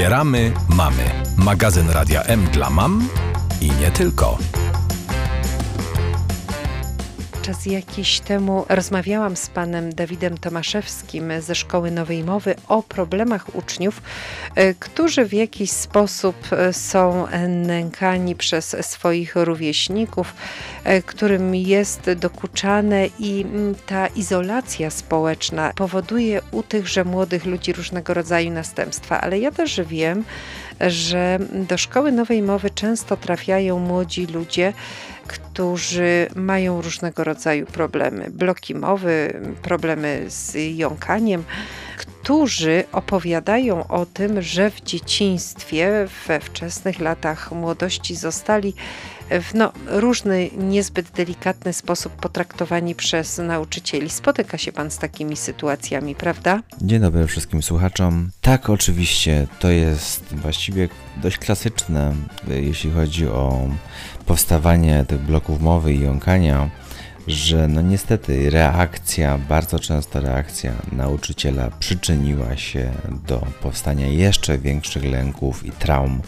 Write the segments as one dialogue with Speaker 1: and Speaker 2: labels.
Speaker 1: Wspieramy mamy. Magazyn Radia M dla mam i nie tylko
Speaker 2: czas jakiś temu rozmawiałam z panem Dawidem Tomaszewskim ze Szkoły Nowej Mowy o problemach uczniów, e, którzy w jakiś sposób e, są nękani przez swoich rówieśników, e, którym jest dokuczane i mm, ta izolacja społeczna powoduje u tychże młodych ludzi różnego rodzaju następstwa. Ale ja też wiem, że do Szkoły Nowej Mowy często trafiają młodzi ludzie, którzy mają różnego rodzaju problemy, bloki mowy, problemy z jąkaniem, którzy opowiadają o tym, że w dzieciństwie, we wczesnych latach młodości zostali w no, różny, niezbyt delikatny sposób potraktowani przez nauczycieli. Spotyka się Pan z takimi sytuacjami, prawda?
Speaker 3: Dzień dobry wszystkim słuchaczom. Tak, oczywiście, to jest właściwie dość klasyczne, jeśli chodzi o powstawanie tych bloków mowy i jąkania że no niestety reakcja, bardzo często reakcja nauczyciela przyczyniła się do powstania jeszcze większych lęków i traum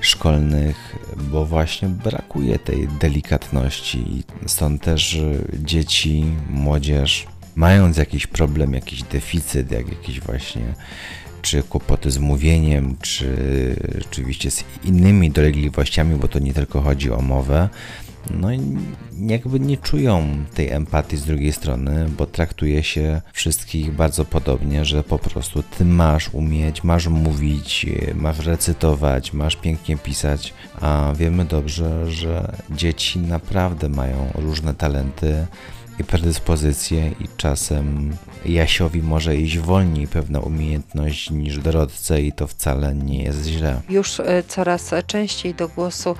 Speaker 3: szkolnych, bo właśnie brakuje tej delikatności. Stąd też dzieci, młodzież, mając jakiś problem, jakiś deficyt, jak jakiś właśnie czy kłopoty z mówieniem, czy oczywiście z innymi dolegliwościami, bo to nie tylko chodzi o mowę, no jakby nie czują tej empatii z drugiej strony, bo traktuje się wszystkich bardzo podobnie, że po prostu ty masz umieć, masz mówić, masz recytować, masz pięknie pisać, a wiemy dobrze, że dzieci naprawdę mają różne talenty i predyspozycje i czasem Jasiowi może iść wolniej pewna umiejętność niż dorodce i to wcale nie jest źle.
Speaker 2: Już e, coraz częściej do głosu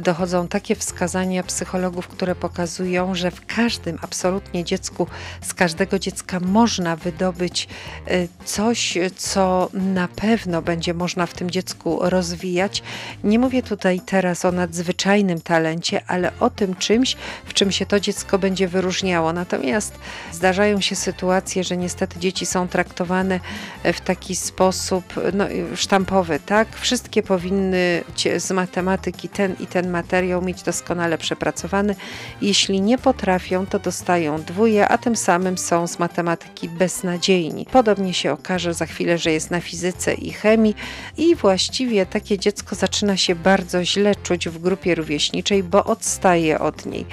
Speaker 2: dochodzą takie wskazania psychologów, które pokazują, że w każdym absolutnie dziecku, z każdego dziecka można wydobyć e, coś, co na pewno będzie można w tym dziecku rozwijać. Nie mówię tutaj teraz o nadzwyczajnym talencie, ale o tym czymś, w czym się to dziecko będzie wyróżniało. Natomiast zdarzają się sytuacje, że niestety dzieci są traktowane w taki sposób no, sztampowy, tak? Wszystkie powinny z matematyki ten i ten materiał mieć doskonale przepracowany. Jeśli nie potrafią, to dostają dwóje, a tym samym są z matematyki beznadziejni. Podobnie się okaże za chwilę, że jest na fizyce i chemii i właściwie takie dziecko zaczyna się bardzo źle czuć w grupie rówieśniczej, bo odstaje od niej.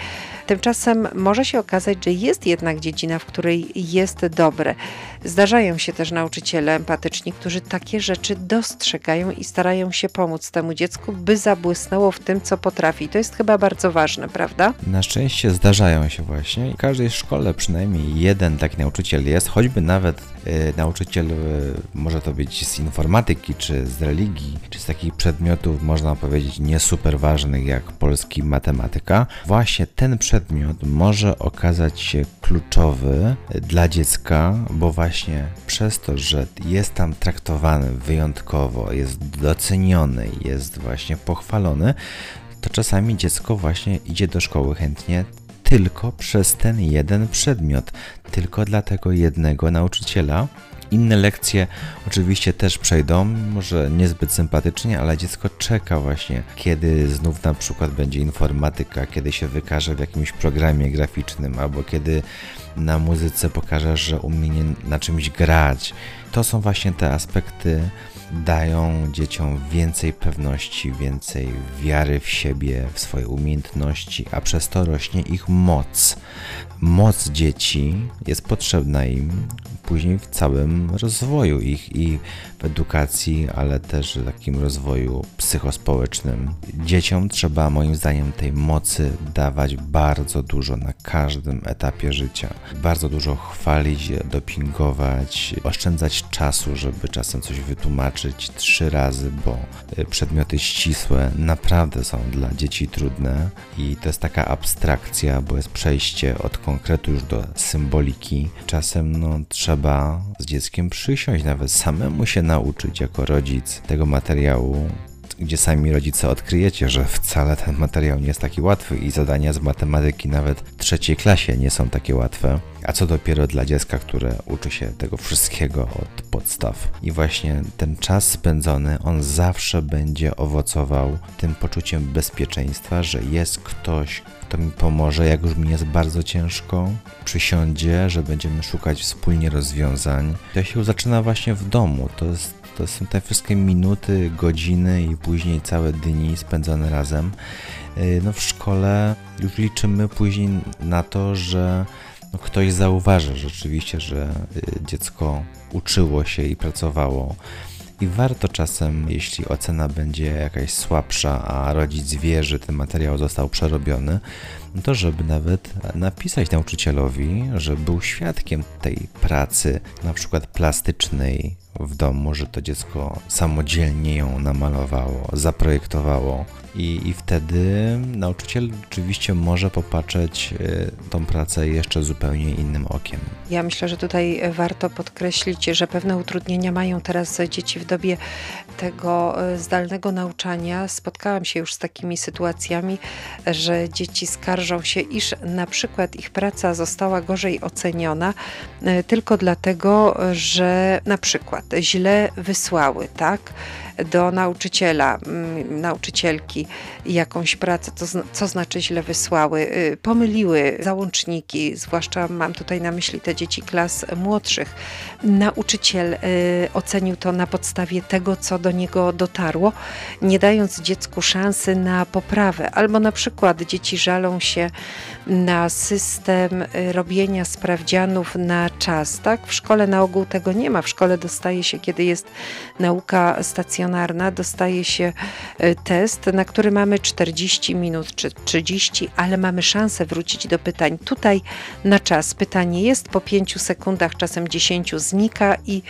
Speaker 2: Tymczasem może się okazać, że jest jednak dziedzina, w której jest dobre. Zdarzają się też nauczyciele empatyczni, którzy takie rzeczy dostrzegają i starają się pomóc temu dziecku, by zabłysnęło w tym, co potrafi. To jest chyba bardzo ważne, prawda?
Speaker 3: Na szczęście zdarzają się właśnie. W każdej szkole przynajmniej jeden taki nauczyciel jest, choćby nawet y, nauczyciel, y, może to być z informatyki, czy z religii, czy z takich przedmiotów, można powiedzieć, nie super ważnych jak polski matematyka. Właśnie ten przedmiot może okazać się kluczowy dla dziecka, bo właśnie przez to, że jest tam traktowany wyjątkowo, jest doceniony, jest właśnie pochwalony, to czasami dziecko właśnie idzie do szkoły chętnie tylko przez ten jeden przedmiot, tylko dla tego jednego nauczyciela. Inne lekcje oczywiście też przejdą, może niezbyt sympatycznie, ale dziecko czeka właśnie, kiedy znów na przykład będzie informatyka, kiedy się wykaże w jakimś programie graficznym, albo kiedy na muzyce pokażesz, że umie na czymś grać. To są właśnie te aspekty, dają dzieciom więcej pewności, więcej wiary w siebie, w swoje umiejętności, a przez to rośnie ich moc. Moc dzieci jest potrzebna im później w całym rozwoju ich i w edukacji, ale też w takim rozwoju psychospołecznym. Dzieciom trzeba moim zdaniem tej mocy dawać bardzo dużo na każdym etapie życia. Bardzo dużo chwalić, dopingować, oszczędzać czasu, żeby czasem coś wytłumaczyć trzy razy, bo y, przedmioty ścisłe naprawdę są dla dzieci trudne i to jest taka abstrakcja, bo jest przejście od konkretu już do symboliki. Czasem no, trzeba z dzieckiem przysiąść, nawet samemu się nauczyć jako rodzic tego materiału gdzie sami rodzice odkryjecie, że wcale ten materiał nie jest taki łatwy i zadania z matematyki nawet trzeciej klasie nie są takie łatwe. A co dopiero dla dziecka, które uczy się tego wszystkiego od podstaw. I właśnie ten czas spędzony, on zawsze będzie owocował tym poczuciem bezpieczeństwa, że jest ktoś, kto mi pomoże, jak już mi jest bardzo ciężko, przysiądzie, że będziemy szukać wspólnie rozwiązań. To się zaczyna właśnie w domu. To jest to są te wszystkie minuty, godziny i później całe dni spędzone razem. Y, no w szkole już liczymy później na to, że no ktoś zauważy rzeczywiście, że y, dziecko uczyło się i pracowało. I warto czasem, jeśli ocena będzie jakaś słabsza, a rodzic wie, że ten materiał został przerobiony, no to żeby nawet napisać nauczycielowi, że był świadkiem tej pracy, na przykład plastycznej, w domu, że to dziecko samodzielnie ją namalowało, zaprojektowało i, i wtedy nauczyciel oczywiście może popatrzeć y, tą pracę jeszcze zupełnie innym okiem.
Speaker 2: Ja myślę, że tutaj warto podkreślić, że pewne utrudnienia mają teraz dzieci w dobie tego y, zdalnego nauczania. Spotkałam się już z takimi sytuacjami, że dzieci skarżą się, iż na przykład ich praca została gorzej oceniona tylko dlatego, że na przykład źle wysłały, tak? Do nauczyciela, mm, nauczycielki jakąś pracę, co znaczy źle wysłały, y, pomyliły załączniki, zwłaszcza mam tutaj na myśli te dzieci klas młodszych. Nauczyciel y, ocenił to na podstawie tego, co do niego dotarło, nie dając dziecku szansy na poprawę. Albo na przykład dzieci żalą się na system y, robienia sprawdzianów na czas. Tak? W szkole na ogół tego nie ma. W szkole dostaje się, kiedy jest nauka stacjonarna, stacjonarna dostaje się e, test, na który mamy 40 minut czy 30, ale mamy szansę wrócić do pytań. Tutaj na czas pytanie jest, po 5 sekundach, czasem 10 znika i,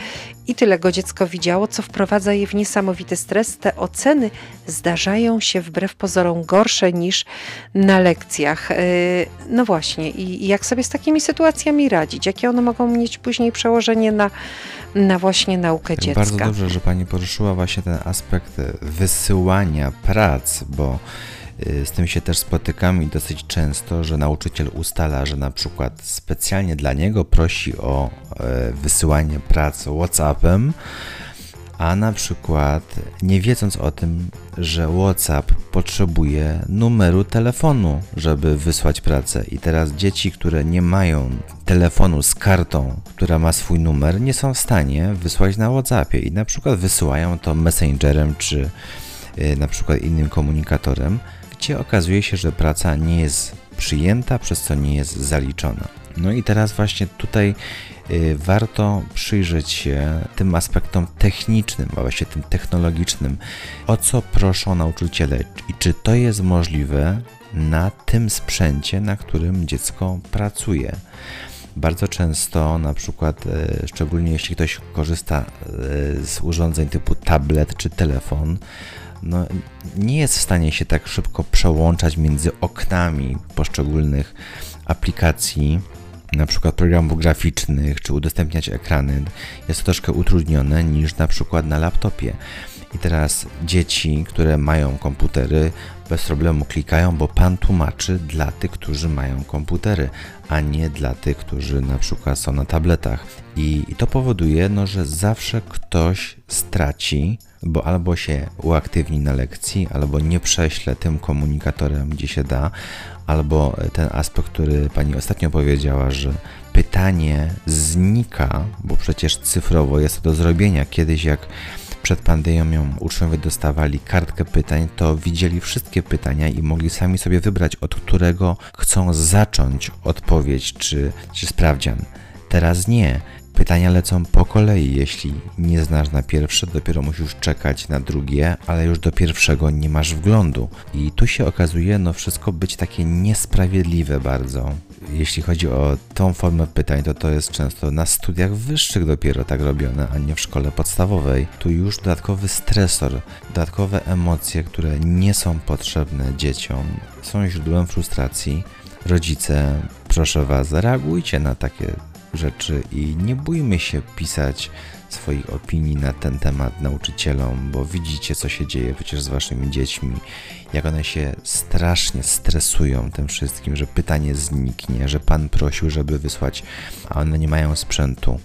Speaker 2: i tyle go dziecko widziało, co wprowadza je w niesamowity stres. Te oceny zdarzają się wbrew pozorom gorsze niż na lekcjach. E, no właśnie, i jak sobie z takimi sytuacjami radzić? Jakie one mogą mieć później przełożenie na na właśnie naukę dziecka.
Speaker 3: Bardzo dobrze, że Pani poruszyła właśnie ten aspekt wysyłania prac, bo y, z tym się też spotykam i dosyć często, że nauczyciel ustala, że na przykład specjalnie dla niego prosi o e, wysyłanie prac WhatsAppem, a na przykład nie wiedząc o tym, że WhatsApp potrzebuje numeru telefonu, żeby wysłać pracę. I teraz dzieci, które nie mają telefonu z kartą, która ma swój numer, nie są w stanie wysłać na WhatsAppie i na przykład wysyłają to Messengerem czy yy, na przykład innym komunikatorem, okazuje się, że praca nie jest przyjęta, przez co nie jest zaliczona. No i teraz właśnie tutaj Y, warto przyjrzeć się tym aspektom technicznym, a właściwie tym technologicznym, o co proszą nauczyciele i czy to jest możliwe na tym sprzęcie, na którym dziecko pracuje. Bardzo często, na przykład, y, szczególnie jeśli ktoś korzysta y, z urządzeń typu tablet czy telefon, no, nie jest w stanie się tak szybko przełączać między oknami poszczególnych aplikacji na przykład programów graficznych, czy udostępniać ekrany, jest to troszkę utrudnione niż na przykład na laptopie. I teraz dzieci, które mają komputery, bez problemu klikają, bo pan tłumaczy dla tych, którzy mają komputery, a nie dla tych, którzy na przykład są na tabletach. I, i to powoduje, no, że zawsze ktoś straci, bo albo się uaktywni na lekcji, albo nie prześle tym komunikatorem, gdzie się da, albo ten aspekt, który pani ostatnio powiedziała, że pytanie znika, bo przecież cyfrowo jest to do zrobienia. Kiedyś jak przed pandemią uczniowie dostawali kartkę pytań, to widzieli wszystkie pytania i mogli sami sobie wybrać, od którego chcą zacząć odpowiedź czy, czy sprawdzian. Teraz nie. Pytania lecą po kolei. Jeśli nie znasz na pierwsze, dopiero musisz czekać na drugie, ale już do pierwszego nie masz wglądu. I tu się okazuje, no wszystko być takie niesprawiedliwe bardzo. Jeśli chodzi o tą formę pytań, to to jest często na studiach wyższych dopiero tak robione, a nie w szkole podstawowej. Tu już dodatkowy stresor, dodatkowe emocje, które nie są potrzebne dzieciom, są źródłem frustracji. Rodzice, proszę Was, reagujcie na takie rzeczy i nie bójmy się pisać swoich opinii na ten temat nauczycielom, bo widzicie, co się dzieje przecież z waszymi dziećmi, jak one się strasznie stresują tym wszystkim, że pytanie zniknie, że pan prosił, żeby wysłać, a one nie mają sprzętu.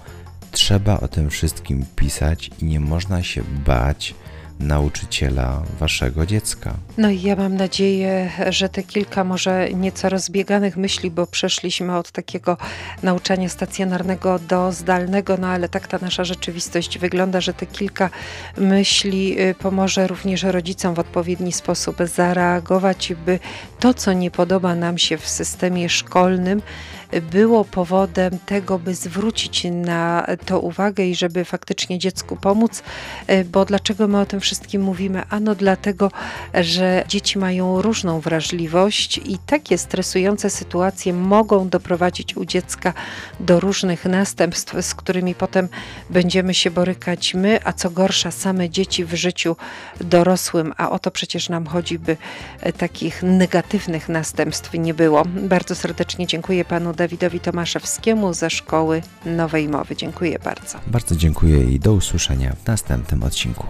Speaker 3: Trzeba o tym wszystkim pisać i nie można się bać nauczyciela waszego dziecka.
Speaker 2: No i ja mam nadzieję, że te kilka może nieco rozbieganych myśli, bo przeszliśmy od takiego nauczania stacjonarnego do zdalnego, no ale tak ta nasza rzeczywistość wygląda, że te kilka myśli y, pomoże również rodzicom w odpowiedni sposób zareagować, by to, co nie podoba nam się w systemie szkolnym, było powodem tego, by zwrócić na to uwagę i żeby faktycznie dziecku pomóc. E, bo dlaczego my o tym wszystkim mówimy? Ano dlatego, że dzieci mają różną wrażliwość i takie stresujące sytuacje mogą doprowadzić u dziecka do różnych następstw, z którymi potem będziemy się borykać my, a co gorsza, same dzieci w życiu dorosłym, a o to przecież nam chodzi, by e, takich negatywnych następstw nie było. Bardzo serdecznie dziękuję panu Dawidowi Tomaszewskiemu ze Szkoły Nowej Mowy. Dziękuję bardzo.
Speaker 3: Bardzo dziękuję i do usłyszenia w następnym odcinku.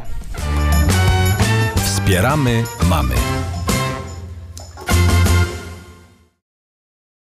Speaker 1: Wspieramy mamy.